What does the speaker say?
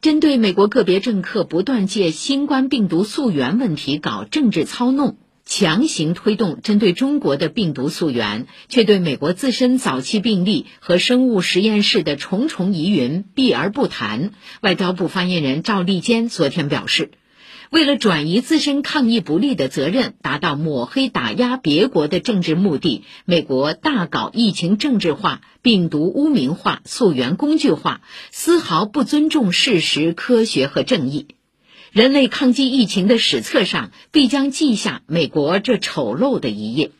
针对美国个别政客不断借新冠病毒溯源问题搞政治操弄，强行推动针对中国的病毒溯源，却对美国自身早期病例和生物实验室的重重疑云避而不谈，外交部发言人赵立坚昨天表示。为了转移自身抗疫不力的责任，达到抹黑打压别国的政治目的，美国大搞疫情政治化、病毒污名化、溯源工具化，丝毫不尊重事实、科学和正义。人类抗击疫情的史册上必将记下美国这丑陋的一页。